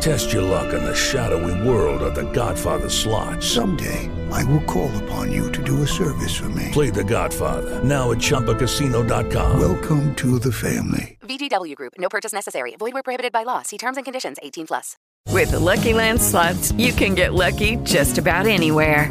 Test your luck in the shadowy world of The Godfather slot. Someday, I will call upon you to do a service for me. Play The Godfather now at ChumbaCasino.com. Welcome to the family. VGW Group. No purchase necessary. Void where prohibited by law. See terms and conditions. 18 plus. With the Lucky Land slots, you can get lucky just about anywhere.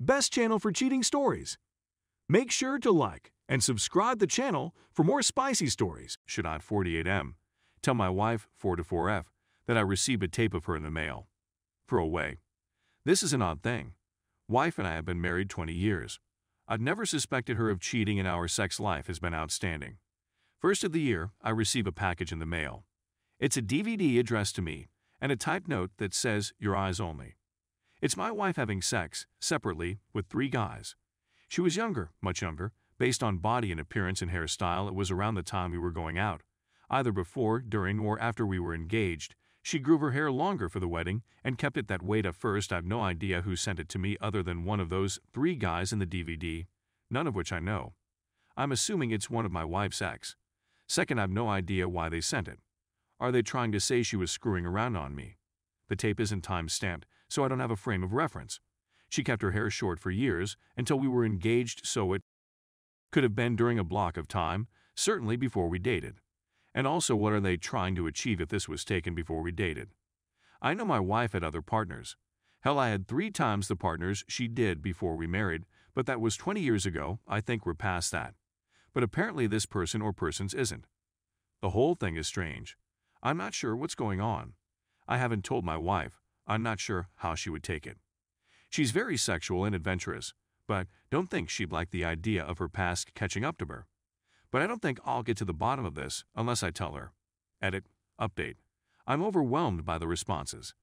best channel for cheating stories. Make sure to like and subscribe the channel for more spicy stories. Should I 48M? Tell my wife, 4 to 4F, that I received a tape of her in the mail. For away. This is an odd thing. Wife and I have been married 20 years. I've never suspected her of cheating, and our sex life has been outstanding. First of the year, I receive a package in the mail. It's a DVD addressed to me and a typed note that says, Your eyes only. It's my wife having sex, separately, with three guys. She was younger, much younger. Based on body and appearance and hairstyle, it was around the time we were going out. Either before, during, or after we were engaged. She grew her hair longer for the wedding and kept it that way at first. I've no idea who sent it to me other than one of those three guys in the DVD, none of which I know. I'm assuming it's one of my wife's ex. Second, I've no idea why they sent it. Are they trying to say she was screwing around on me? The tape isn't time stamped, so I don't have a frame of reference. She kept her hair short for years until we were engaged, so it could have been during a block of time, certainly before we dated. And also, what are they trying to achieve if this was taken before we dated? I know my wife had other partners. Hell, I had three times the partners she did before we married, but that was 20 years ago. I think we're past that. But apparently, this person or persons isn't. The whole thing is strange. I'm not sure what's going on. I haven't told my wife. I'm not sure how she would take it. She's very sexual and adventurous, but don't think she'd like the idea of her past catching up to her. But I don't think I'll get to the bottom of this unless I tell her. Edit. Update. I'm overwhelmed by the responses.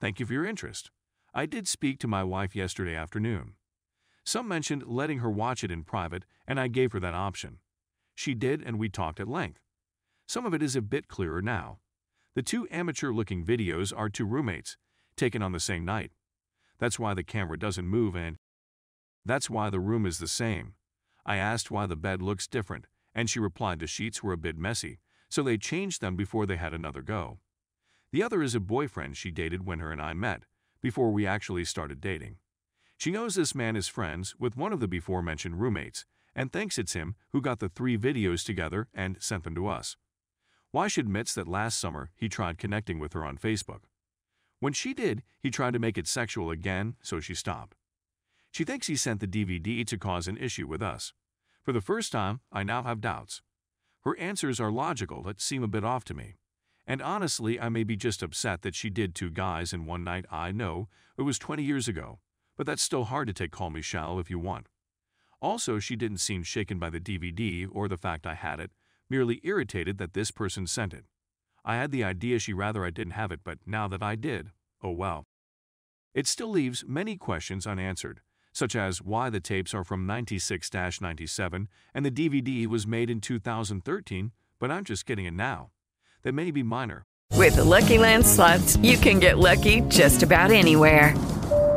Thank you for your interest. I did speak to my wife yesterday afternoon. Some mentioned letting her watch it in private, and I gave her that option. She did, and we talked at length. Some of it is a bit clearer now. The two amateur looking videos are two roommates, taken on the same night. That's why the camera doesn't move, and that's why the room is the same. I asked why the bed looks different, and she replied the sheets were a bit messy, so they changed them before they had another go. The other is a boyfriend she dated when her and I met, before we actually started dating. She knows this man is friends with one of the before mentioned roommates and thinks it's him who got the three videos together and sent them to us. Why Wash admits that last summer he tried connecting with her on Facebook. When she did, he tried to make it sexual again, so she stopped. She thinks he sent the DVD to cause an issue with us. For the first time, I now have doubts. Her answers are logical but seem a bit off to me. And honestly, I may be just upset that she did two guys in one night. I know it was 20 years ago, but that's still hard to take call me shallow if you want. Also, she didn't seem shaken by the DVD or the fact I had it, merely irritated that this person sent it. I had the idea she rather I didn't have it, but now that I did, oh well. It still leaves many questions unanswered, such as why the tapes are from 96 97 and the DVD was made in 2013, but I'm just getting it now. They may be minor. With the Lucky Land slots, you can get lucky just about anywhere.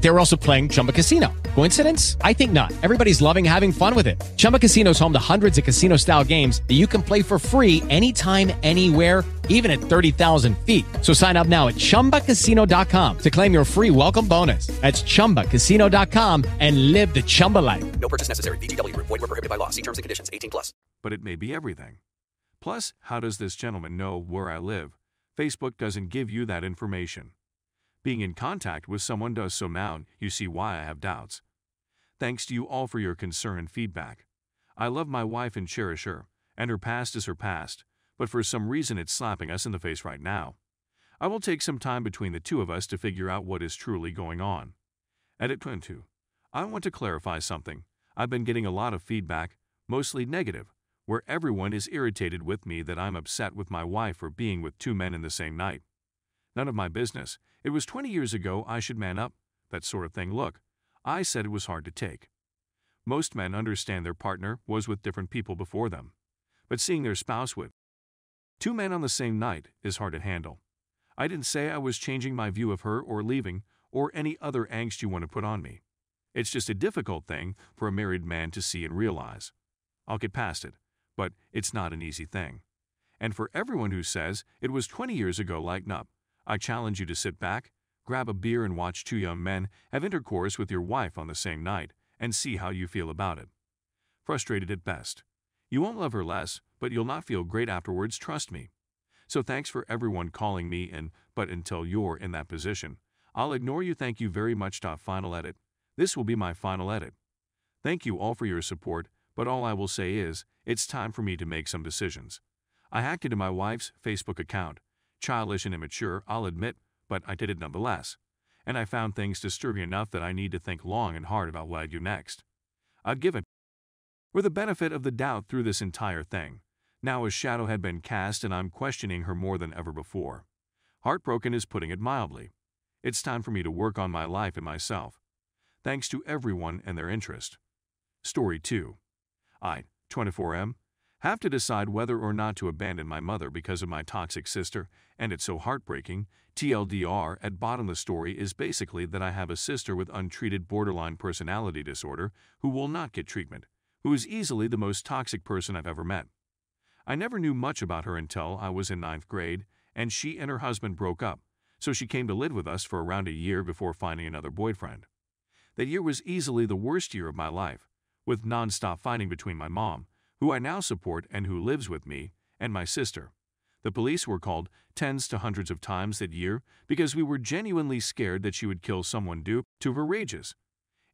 They were also playing Chumba Casino. Coincidence? I think not. Everybody's loving having fun with it. Chumba Casino is home to hundreds of casino style games that you can play for free anytime, anywhere, even at 30,000 feet. So sign up now at chumbacasino.com to claim your free welcome bonus. That's chumbacasino.com and live the Chumba life. No purchase necessary. VGW Group. Void were prohibited by law. See terms and conditions. 18 plus. but it may be everything. Plus, how does this gentleman know where I live? Facebook doesn't give you that information. Being in contact with someone does so now, you see why I have doubts. Thanks to you all for your concern and feedback. I love my wife and cherish her, and her past is her past, but for some reason it's slapping us in the face right now. I will take some time between the two of us to figure out what is truly going on. Edit 22. I want to clarify something. I've been getting a lot of feedback, mostly negative, where everyone is irritated with me that I'm upset with my wife for being with two men in the same night. None of my business. It was 20 years ago I should man up, that sort of thing. Look, I said it was hard to take. Most men understand their partner was with different people before them, but seeing their spouse with two men on the same night is hard to handle. I didn't say I was changing my view of her or leaving or any other angst you want to put on me. It's just a difficult thing for a married man to see and realize. I'll get past it, but it's not an easy thing. And for everyone who says it was 20 years ago, lighten up. I challenge you to sit back, grab a beer, and watch two young men have intercourse with your wife on the same night and see how you feel about it. Frustrated at best. You won't love her less, but you'll not feel great afterwards, trust me. So thanks for everyone calling me and but until you're in that position, I'll ignore you. Thank you very much. Final edit. This will be my final edit. Thank you all for your support, but all I will say is, it's time for me to make some decisions. I hacked into my wife's Facebook account. Childish and immature, I'll admit, but I did it nonetheless. And I found things disturbing enough that I need to think long and hard about what I do next. I've given her the benefit of the doubt through this entire thing. Now a shadow had been cast and I'm questioning her more than ever before. Heartbroken is putting it mildly. It's time for me to work on my life and myself. Thanks to everyone and their interest. Story 2. I, 24M, have to decide whether or not to abandon my mother because of my toxic sister, and it's so heartbreaking. TLDR at bottom the story is basically that I have a sister with untreated borderline personality disorder who will not get treatment, who is easily the most toxic person I've ever met. I never knew much about her until I was in ninth grade, and she and her husband broke up, so she came to live with us for around a year before finding another boyfriend. That year was easily the worst year of my life, with nonstop fighting between my mom, who I now support and who lives with me, and my sister. The police were called tens to hundreds of times that year because we were genuinely scared that she would kill someone due to her rages.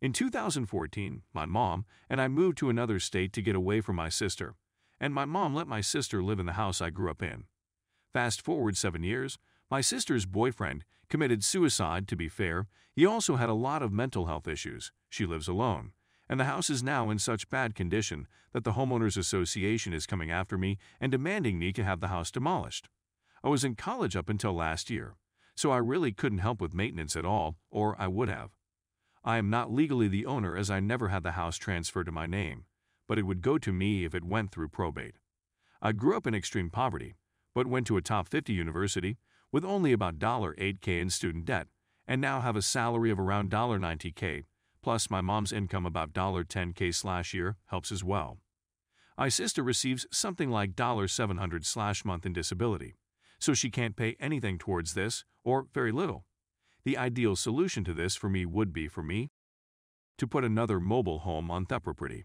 In 2014, my mom and I moved to another state to get away from my sister, and my mom let my sister live in the house I grew up in. Fast forward seven years, my sister's boyfriend committed suicide, to be fair. He also had a lot of mental health issues. She lives alone and the house is now in such bad condition that the Homeowners Association is coming after me and demanding me to have the house demolished. I was in college up until last year, so I really couldn't help with maintenance at all, or I would have. I am not legally the owner as I never had the house transferred to my name, but it would go to me if it went through probate. I grew up in extreme poverty, but went to a top 50 university with only about $8K in student debt, and now have a salary of around $90K plus my mom's income about $10k slash year helps as well. My sister receives something like $700 slash month in disability, so she can't pay anything towards this, or very little. The ideal solution to this for me would be for me to put another mobile home on the property.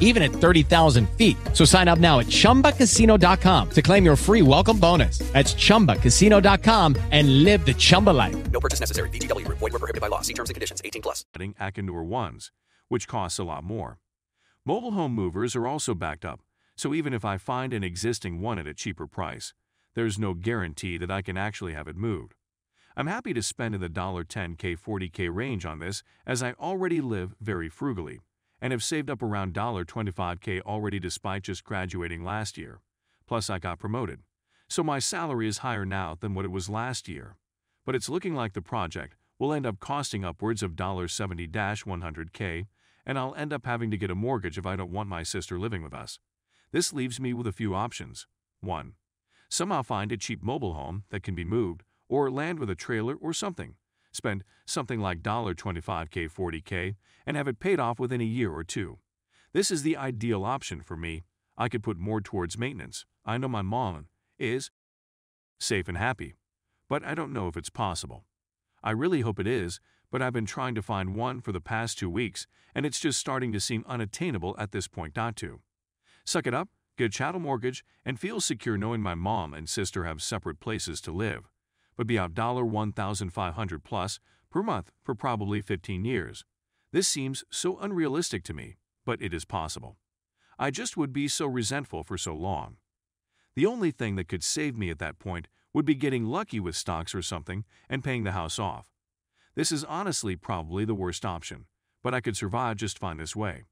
even at 30,000 feet. So sign up now at chumbacasino.com to claim your free welcome bonus. That's chumbacasino.com and live the Chumba life. No purchase necessary. VGW Group. Void were prohibited by law. See terms and conditions. 18 plus. adding Akinur ones, which costs a lot more. Mobile home movers are also backed up, so even if I find an existing one at a cheaper price, there's no guarantee that I can actually have it moved. I'm happy to spend in the $10K 40K range on this as I already live very frugally, and have saved up around 25k already despite just graduating last year. Plus, I got promoted. So my salary is higher now than what it was last year. But it's looking like the project will end up costing upwards of $70-100k, and I'll end up having to get a mortgage if I don't want my sister living with us. This leaves me with a few options. 1. Somehow find a cheap mobile home that can be moved, or land with a trailer or something. Spend something like $25k 40k and have it paid off within a year or two. This is the ideal option for me. I could put more towards maintenance. I know my mom is safe and happy, but I don't know if it's possible. I really hope it is, but I've been trying to find one for the past two weeks, and it's just starting to seem unattainable at this point not to. Suck it up, get chattel mortgage, and feel secure knowing my mom and sister have separate places to live, but be out $1,500 plus per month for probably 15 years. This seems so unrealistic to me, but it is possible. I just would be so resentful for so long. The only thing that could save me at that point would be getting lucky with stocks or something and paying the house off. This is honestly probably the worst option, but I could survive just fine this way.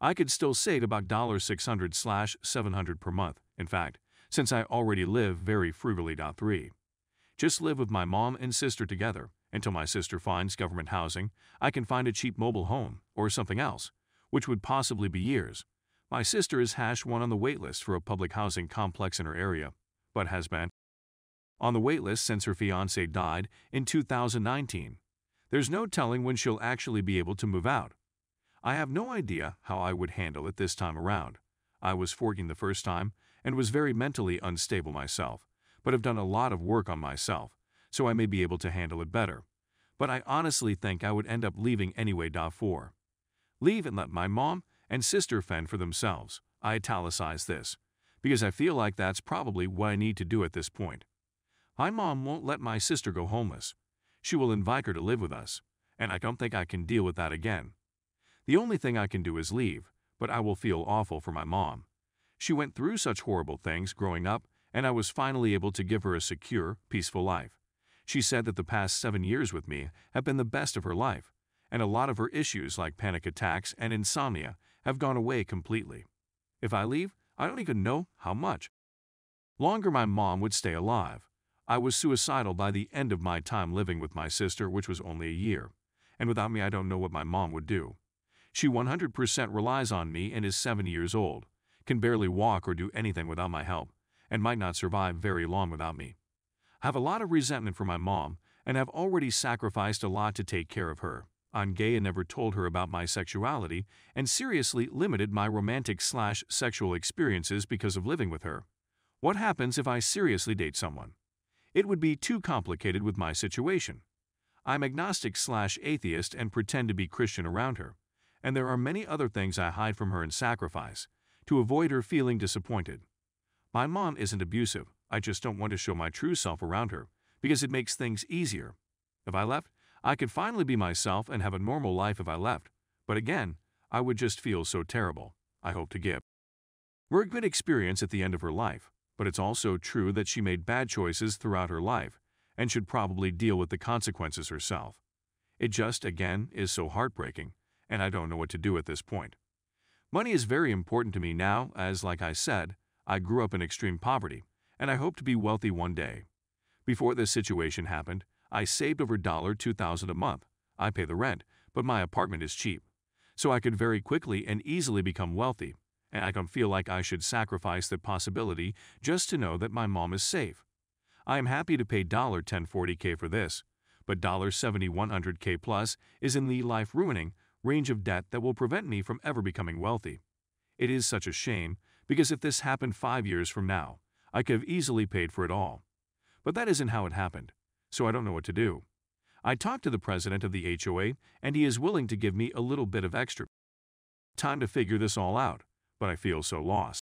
I could still save about $600 slash 700 per month, in fact, since I already live very frugally. 3. Just live with my mom and sister together until my sister finds government housing, I can find a cheap mobile home or something else, which would possibly be years. My sister is hash one on the waitlist for a public housing complex in her area, but has been on the waitlist since her fiance died in 2019. There's no telling when she'll actually be able to move out. I have no idea how I would handle it this time around. I was forking the first time and was very mentally unstable myself, but have done a lot of work on myself, so I may be able to handle it better. But I honestly think I would end up leaving anyway. 4. Leave and let my mom and sister fend for themselves. I italicize this, because I feel like that's probably what I need to do at this point. My mom won't let my sister go homeless. She will invite her to live with us, and I don't think I can deal with that again. The only thing I can do is leave, but I will feel awful for my mom. She went through such horrible things growing up, and I was finally able to give her a secure, peaceful life. She said that the past seven years with me have been the best of her life, and a lot of her issues like panic attacks and insomnia have gone away completely. If I leave, I don't even know how much. Longer my mom would stay alive. I was suicidal by the end of my time living with my sister, which was only a year, and without me, I don't know what my mom would do. She 100% relies on me and is 70 years old, can barely walk or do anything without my help, and might not survive very long without me. I have a lot of resentment for my mom and have already sacrificed a lot to take care of her. I'm gay and never told her about my sexuality and seriously limited my romantic slash sexual experiences because of living with her. What happens if I seriously date someone? It would be too complicated with my situation. I'm agnostic slash atheist and pretend to be Christian around her, and there are many other things I hide from her and sacrifice to avoid her feeling disappointed. My mom isn't abusive, I just don't want to show my true self around her because it makes things easier. If I left, I could finally be myself and have a normal life if I left, but again, I would just feel so terrible. I hope to give her a good experience at the end of her life but it's also true that she made bad choices throughout her life and should probably deal with the consequences herself. It just, again, is so heartbreaking, and I don't know what to do at this point. Money is very important to me now, as, like I said, I grew up in extreme poverty, and I hope to be wealthy one day. Before this situation happened, I saved over $2,000 a month. I pay the rent, but my apartment is cheap. So I could very quickly and easily become wealthy and I don't feel like I should sacrifice the possibility just to know that my mom is safe. I am happy to pay 1040k for this, but 7100k plus is in the life-ruining range of debt that will prevent me from ever becoming wealthy. It is such a shame, because if this happened five years from now, I could have easily paid for it all. But that isn't how it happened, so I don't know what to do. I talked to the president of the HOA, and he is willing to give me a little bit of extra time to figure this all out but I feel so lost.